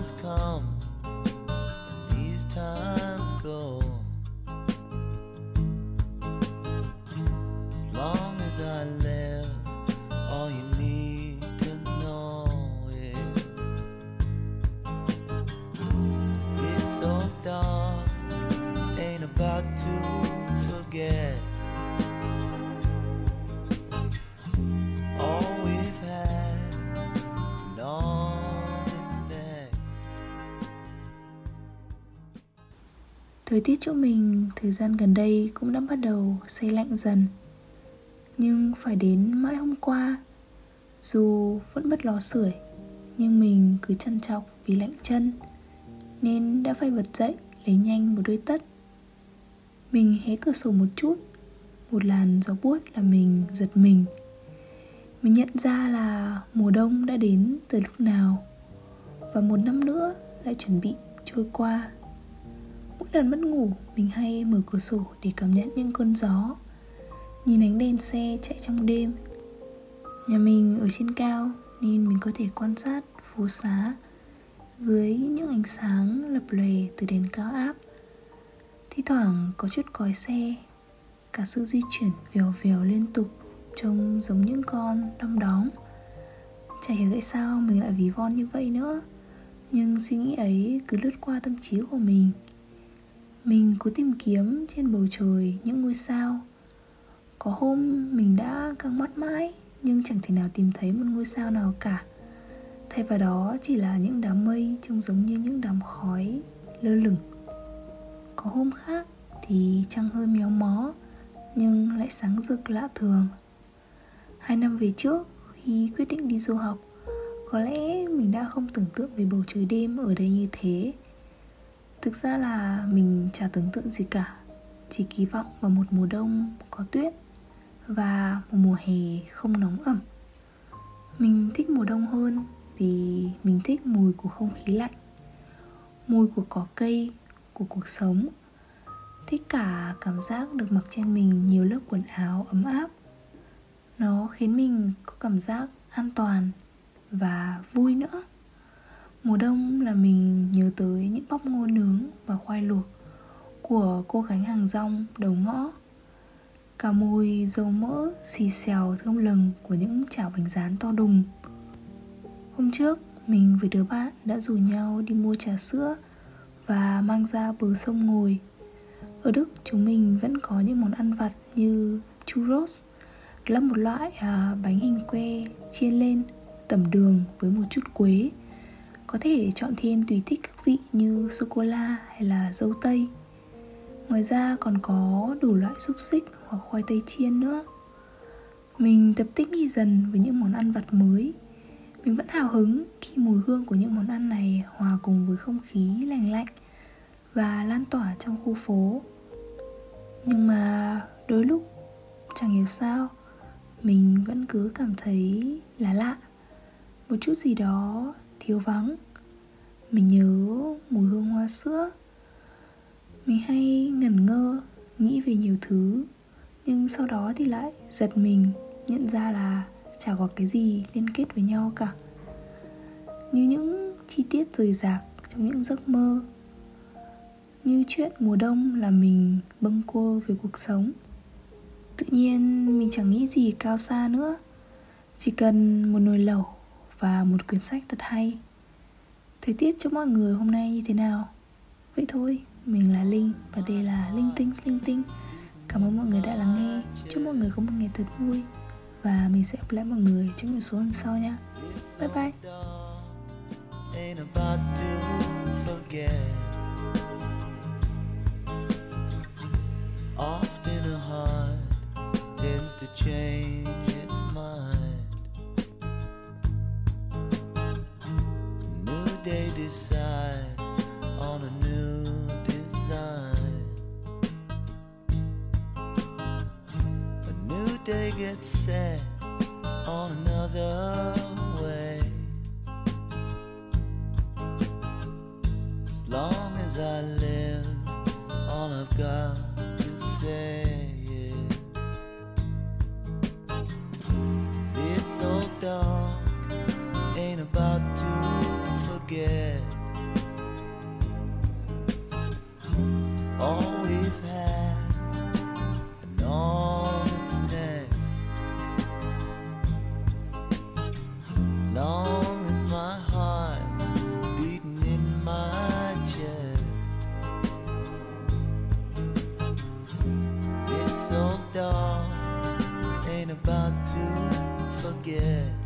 Times come Thời tiết chỗ mình, thời gian gần đây cũng đã bắt đầu say lạnh dần. Nhưng phải đến mãi hôm qua, Dù vẫn bất lò sưởi, Nhưng mình cứ chăn chọc vì lạnh chân, Nên đã phải bật dậy lấy nhanh một đôi tất. Mình hé cửa sổ một chút, Một làn gió buốt là mình giật mình. Mình nhận ra là mùa đông đã đến từ lúc nào, Và một năm nữa lại chuẩn bị trôi qua. Mỗi lần mất ngủ, mình hay mở cửa sổ để cảm nhận những cơn gió. Nhìn ánh đèn xe chạy trong đêm. Nhà mình ở trên cao nên mình có thể quan sát phố xá dưới những ánh sáng lập lòe từ đèn cao áp. Thi thoảng có chút còi xe cả sự di chuyển vèo vèo liên tục trông giống những con đom đóm. Chả hiểu tại sao mình lại ví von như vậy nữa nhưng suy nghĩ ấy cứ lướt qua tâm trí của mình mình cố tìm kiếm trên bầu trời những ngôi sao. Có hôm mình đã căng mắt mãi, nhưng chẳng thể nào tìm thấy một ngôi sao nào cả. Thay vào đó chỉ là những đám mây trông giống như những đám khói lơ lửng. Có hôm khác thì trăng hơi méo mó, nhưng lại sáng rực lạ thường. Hai năm về trước, khi quyết định đi du học, có lẽ mình đã không tưởng tượng về bầu trời đêm ở đây như thế thực ra là mình chả tưởng tượng gì cả. Chỉ kỳ vọng vào một mùa đông có tuyết và một mùa hè không nóng ẩm. Mình thích mùa đông hơn vì mình thích mùi của không khí lạnh, mùi của cỏ cây, của cuộc sống. Thích cả cảm giác được mặc trên mình nhiều lớp quần áo ấm áp. Nó khiến mình có cảm giác an toàn và vui nữa. Mùa đông là mình nhớ tới những bắp ngô nướng và khoai luộc của cô gánh hàng rong đầu ngõ. Cả mùi dầu mỡ xì xèo thơm lừng của những chảo bánh rán to đùng. Hôm trước mình với đứa bạn đã rủ nhau đi mua trà sữa và mang ra bờ sông ngồi. Ở Đức chúng mình vẫn có những món ăn vặt như churros là một loại à, bánh hình que chiên lên tẩm đường với một chút quế có thể chọn thêm tùy thích các vị như sô-cô-la hay là dâu tây. Ngoài ra còn có đủ loại xúc xích hoặc khoai tây chiên nữa. Mình tập thích nghi dần với những món ăn vặt mới. Mình vẫn hào hứng khi mùi hương của những món ăn này hòa cùng với không khí lành lạnh Và lan tỏa trong khu phố. Nhưng mà đôi lúc chẳng hiểu sao, Mình vẫn cứ cảm thấy là lạ. Một chút gì đó thiếu vắng. Mình nhớ mùi hương hoa sữa. Mình hay ngẩn ngơ, nghĩ về nhiều thứ, nhưng sau đó thì lại giật mình, nhận ra là chả có cái gì liên kết với nhau cả. Như những chi tiết rời rạc trong những giấc mơ. Như chuyện mùa đông là mình bâng quơ về cuộc sống. Tự nhiên mình chẳng nghĩ gì cao xa nữa. Chỉ cần một nồi lẩu và một quyển sách thật hay. Thời tiết cho mọi người hôm nay như thế nào? Vậy thôi, mình là Linh và đây là Linh Tinh Linh Tinh. Cảm ơn mọi người đã lắng nghe. Chúc mọi người có một ngày thật vui Và mình sẽ gặp lại mọi người trong những số lần sau nha. Bye bye. Often a heart tends to change. Decides on a new design. A new day gets set on another way. As long as I live, all I've got to say is this old dog forget all we've had and all that's next. Long as my heart's beating in my chest, this old dog ain't about to forget.